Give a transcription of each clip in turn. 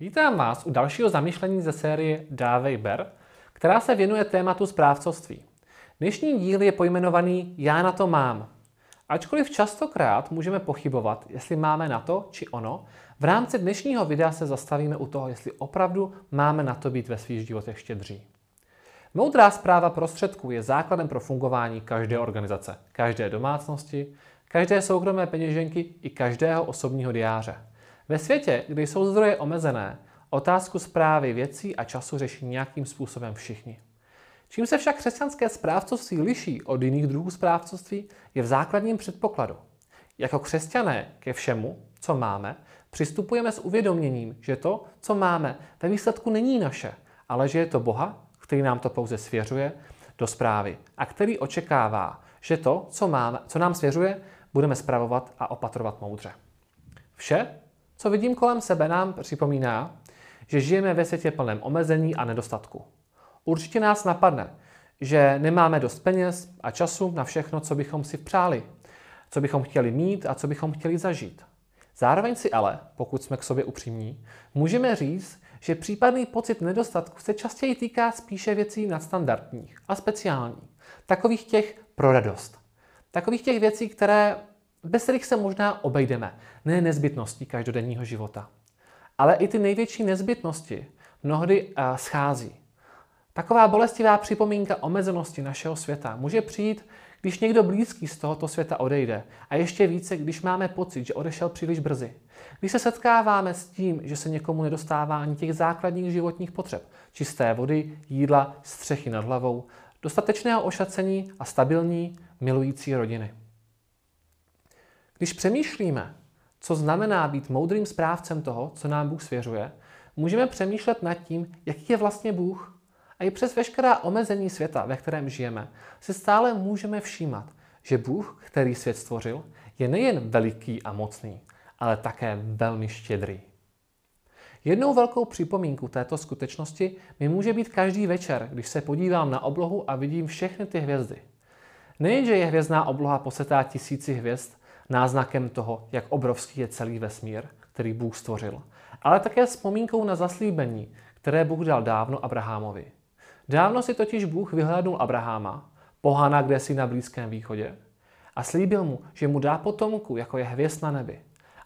Vítám vás u dalšího zamýšlení ze série Dávej ber, která se věnuje tématu správcovství. Dnešní díl je pojmenovaný Já na to mám. Ačkoliv častokrát můžeme pochybovat, jestli máme na to či ono, v rámci dnešního videa se zastavíme u toho, jestli opravdu máme na to být ve svých životech štědří. Moudrá zpráva prostředků je základem pro fungování každé organizace, každé domácnosti, každé soukromé peněženky i každého osobního diáře. Ve světě, kde jsou zdroje omezené, otázku zprávy věcí a času řeší nějakým způsobem všichni. Čím se však křesťanské správcovství liší od jiných druhů správcovství, je v základním předpokladu. Jako křesťané ke všemu, co máme, přistupujeme s uvědoměním, že to, co máme, ve výsledku není naše, ale že je to Boha, který nám to pouze svěřuje do zprávy a který očekává, že to, co, máme, co nám svěřuje, budeme spravovat a opatrovat moudře. Vše, co vidím kolem sebe, nám připomíná, že žijeme ve světě plném omezení a nedostatku. Určitě nás napadne, že nemáme dost peněz a času na všechno, co bychom si přáli, co bychom chtěli mít a co bychom chtěli zažít. Zároveň si ale, pokud jsme k sobě upřímní, můžeme říct, že případný pocit nedostatku se častěji týká spíše věcí nadstandardních a speciálních. Takových těch pro radost. Takových těch věcí, které, bez kterých se možná obejdeme. Ne nezbytností každodenního života. Ale i ty největší nezbytnosti mnohdy uh, schází. Taková bolestivá připomínka omezenosti našeho světa může přijít, když někdo blízký z tohoto světa odejde a ještě více, když máme pocit, že odešel příliš brzy. Když se setkáváme s tím, že se někomu nedostává ani těch základních životních potřeb, čisté vody, jídla, střechy nad hlavou, dostatečného ošacení a stabilní, milující rodiny. Když přemýšlíme, co znamená být moudrým správcem toho, co nám Bůh svěřuje, můžeme přemýšlet nad tím, jaký je vlastně Bůh a i přes veškerá omezení světa, ve kterém žijeme, se stále můžeme všímat, že Bůh, který svět stvořil, je nejen veliký a mocný, ale také velmi štědrý. Jednou velkou připomínku této skutečnosti mi může být každý večer, když se podívám na oblohu a vidím všechny ty hvězdy. Nejenže je hvězdná obloha posetá tisíci hvězd, náznakem toho, jak obrovský je celý vesmír, který Bůh stvořil, ale také vzpomínkou na zaslíbení, které Bůh dal dávno Abrahamovi. Dávno si totiž Bůh vyhlédnul Abraháma, pohana kde si na Blízkém východě, a slíbil mu, že mu dá potomku, jako je hvězd na nebi.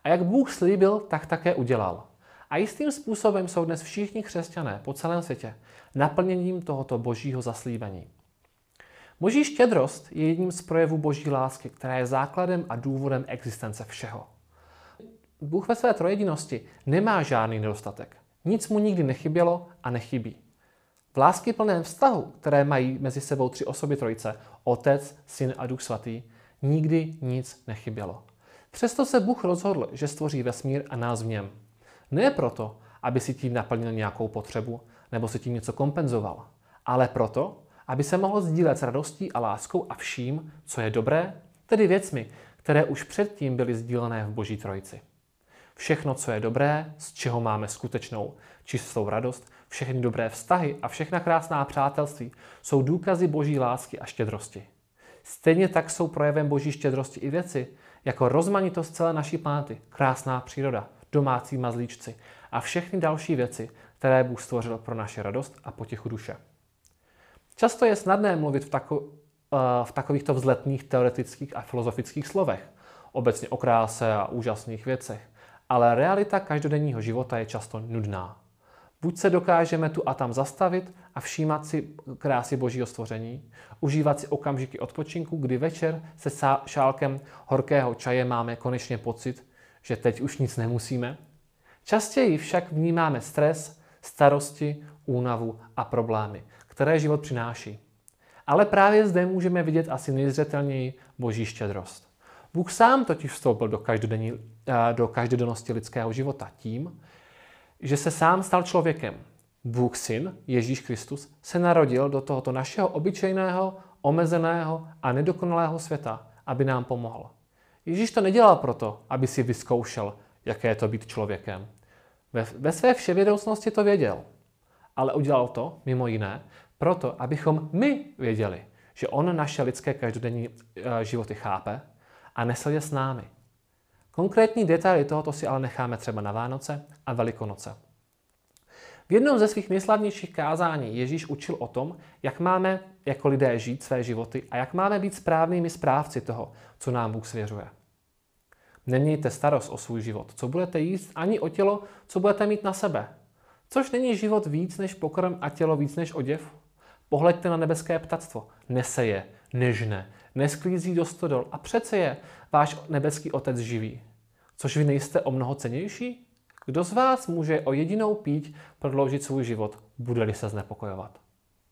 A jak Bůh slíbil, tak také udělal. A jistým způsobem jsou dnes všichni křesťané po celém světě naplněním tohoto božího zaslíbení. Boží štědrost je jedním z projevů boží lásky, která je základem a důvodem existence všeho. Bůh ve své trojedinosti nemá žádný nedostatek. Nic mu nikdy nechybělo a nechybí. V lásky plném vztahu, které mají mezi sebou tři osoby trojice, Otec, Syn a Duch Svatý, nikdy nic nechybělo. Přesto se Bůh rozhodl, že stvoří vesmír a nás v něm. Ne proto, aby si tím naplnil nějakou potřebu nebo si tím něco kompenzoval, ale proto, aby se mohl sdílet s radostí a láskou a vším, co je dobré, tedy věcmi, které už předtím byly sdílené v Boží trojici. Všechno, co je dobré, z čeho máme skutečnou čistou radost, všechny dobré vztahy a všechna krásná přátelství jsou důkazy boží lásky a štědrosti. Stejně tak jsou projevem boží štědrosti i věci, jako rozmanitost celé naší planety, krásná příroda, domácí mazlíčci a všechny další věci, které Bůh stvořil pro naše radost a potěchu duše. Často je snadné mluvit v, tako, eh, v takovýchto vzletných teoretických a filozofických slovech, obecně o kráse a úžasných věcech, ale realita každodenního života je často nudná. Buď se dokážeme tu a tam zastavit a všímat si krásy božího stvoření, užívat si okamžiky odpočinku, kdy večer se šálkem horkého čaje máme konečně pocit, že teď už nic nemusíme. Častěji však vnímáme stres, starosti, únavu a problémy, které život přináší. Ale právě zde můžeme vidět asi nejzřetelněji boží štědrost. Bůh sám totiž vstoupil do, eh, do každodennosti lidského života tím, že se sám stal člověkem. Bůh syn, Ježíš Kristus, se narodil do tohoto našeho obyčejného, omezeného a nedokonalého světa, aby nám pomohl. Ježíš to nedělal proto, aby si vyzkoušel, jaké je to být člověkem. Ve, ve své vševědoucnosti to věděl, ale udělal to, mimo jiné, proto, abychom my věděli, že on naše lidské každodenní e, životy chápe a nesl je s námi. Konkrétní detaily tohoto si ale necháme třeba na Vánoce a Velikonoce. V jednom ze svých nejslavnějších kázání Ježíš učil o tom, jak máme jako lidé žít své životy a jak máme být správnými správci toho, co nám Bůh svěřuje. Nemějte starost o svůj život, co budete jíst, ani o tělo, co budete mít na sebe. Což není život víc než pokrm a tělo víc než oděv? Pohleďte na nebeské ptactvo. Neseje, nežne, nesklízí do stodol a přece je váš nebeský otec živý. Což vy nejste o mnoho cenější? Kdo z vás může o jedinou píť prodloužit svůj život, bude-li se znepokojovat?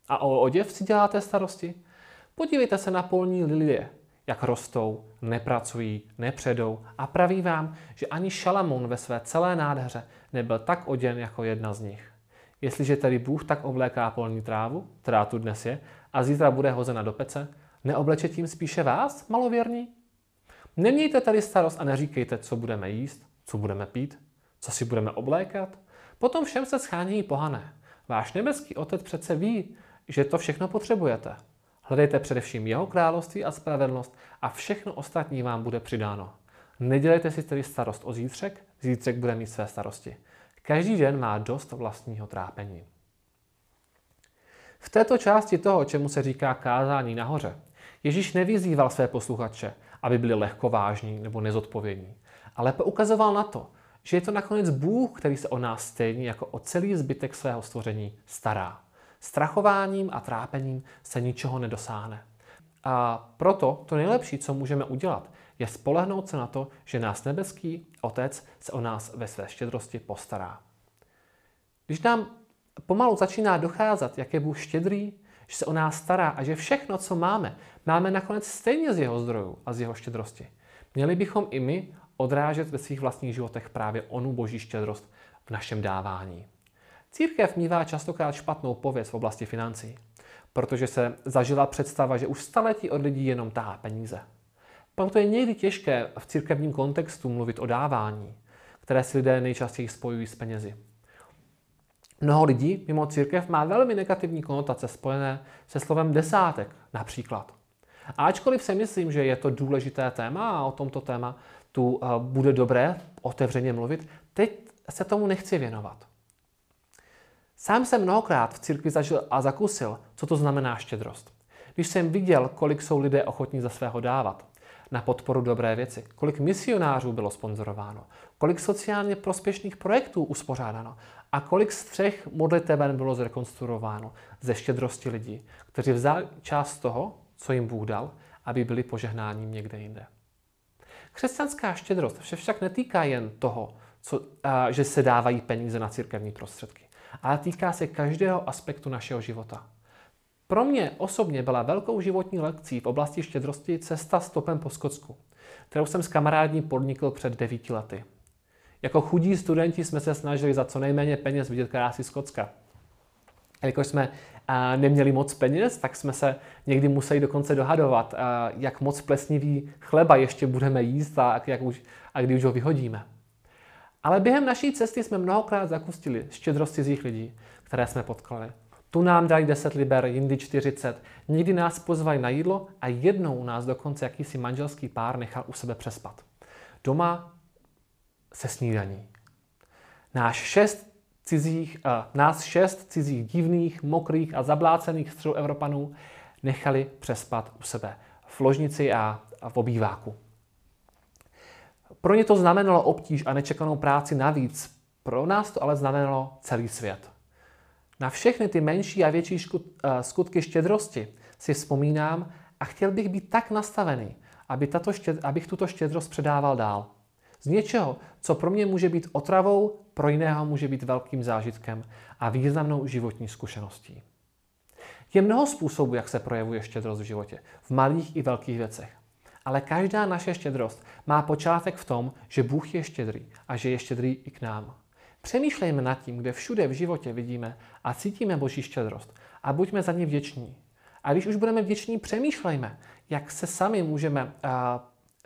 A o oděv si děláte starosti? Podívejte se na polní lilie, jak rostou, nepracují, nepředou a praví vám, že ani Šalamun ve své celé nádheře nebyl tak oděn jako jedna z nich. Jestliže tedy Bůh tak obléká polní trávu, která tu dnes je, a zítra bude hozena do pece, neobleče tím spíše vás, malověrní? Nemějte tady starost a neříkejte, co budeme jíst, co budeme pít, co si budeme oblékat. Potom všem se schánějí pohané. Váš nebeský otec přece ví, že to všechno potřebujete. Hledejte především jeho království a spravedlnost a všechno ostatní vám bude přidáno. Nedělejte si tedy starost o zítřek, zítřek bude mít své starosti. Každý den má dost vlastního trápení. V této části toho, čemu se říká kázání nahoře, Ježíš nevyzýval své posluchače, aby byli lehkovážní nebo nezodpovědní, ale poukazoval na to, že je to nakonec Bůh, který se o nás stejně jako o celý zbytek svého stvoření stará. Strachováním a trápením se ničeho nedosáhne. A proto to nejlepší, co můžeme udělat, je spolehnout se na to, že nás nebeský Otec se o nás ve své štědrosti postará. Když nám pomalu začíná docházet, jak je Bůh štědrý, že se o nás stará a že všechno, co máme, máme nakonec stejně z jeho zdrojů a z jeho štědrosti. Měli bychom i my odrážet ve svých vlastních životech právě onu boží štědrost v našem dávání. Církev mívá častokrát špatnou pověst v oblasti financí, protože se zažila představa, že už staletí od lidí jenom tahá peníze. Proto je někdy těžké v církevním kontextu mluvit o dávání, které si lidé nejčastěji spojují s penězi. Mnoho lidí mimo církev má velmi negativní konotace spojené se slovem desátek například. A ačkoliv si myslím, že je to důležité téma a o tomto téma tu eh, bude dobré otevřeně mluvit, teď se tomu nechci věnovat. Sám jsem mnohokrát v církvi zažil a zakusil, co to znamená štědrost. Když jsem viděl, kolik jsou lidé ochotní za svého dávat, na podporu dobré věci, kolik misionářů bylo sponzorováno, kolik sociálně prospěšných projektů uspořádáno a kolik střech modliteben bylo zrekonstruováno ze štědrosti lidí, kteří vzali část toho, co jim Bůh dal, aby byli požehnáním někde jinde. Křesťanská štědrost se však netýká jen toho, co, a, že se dávají peníze na církevní prostředky, ale týká se každého aspektu našeho života. Pro mě osobně byla velkou životní lekcí v oblasti štědrosti cesta stopem po Skotsku, kterou jsem s kamarádní podnikl před devíti lety. Jako chudí studenti jsme se snažili za co nejméně peněz vidět krásy Skotska. Jakož jsme a, neměli moc peněz, tak jsme se někdy museli dokonce dohadovat, jak moc plesnivý chleba ještě budeme jíst a, jak už, a kdy už ho vyhodíme. Ale během naší cesty jsme mnohokrát zakustili štědrosti z lidí, které jsme potkali. Tu nám dají 10 liber, jindy 40. Někdy nás pozvají na jídlo a jednou nás dokonce jakýsi manželský pár nechal u sebe přespat. Doma se snídaní. Náš šest cizích, uh, nás šest cizích divných, mokrých a zablácených Evropanů nechali přespat u sebe v ložnici a v obýváku. Pro ně to znamenalo obtíž a nečekanou práci navíc. Pro nás to ale znamenalo celý svět. Na všechny ty menší a větší eh, skutky štědrosti si vzpomínám a chtěl bych být tak nastavený, aby tato štěd, abych tuto štědrost předával dál. Z něčeho, co pro mě může být otravou, pro jiného může být velkým zážitkem a významnou životní zkušeností. Je mnoho způsobů, jak se projevuje štědrost v životě, v malých i velkých věcech. Ale každá naše štědrost má počátek v tom, že Bůh je štědrý a že je štědrý i k nám. Přemýšlejme nad tím, kde všude v životě vidíme a cítíme Boží štědrost a buďme za ně vděční. A když už budeme vděční, přemýšlejme, jak se sami můžeme uh,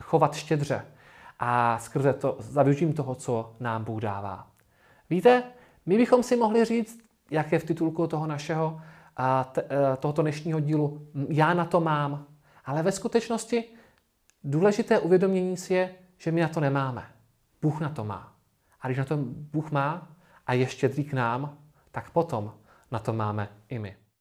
chovat štědře a skrze to, za využitím toho, co nám Bůh dává. Víte, my bychom si mohli říct, jak je v titulku toho našeho, uh, t, tohoto dnešního dílu, já na to mám, ale ve skutečnosti důležité uvědomění si je, že my na to nemáme. Bůh na to má. A když na to Bůh má a je štědrý k nám, tak potom na to máme i my.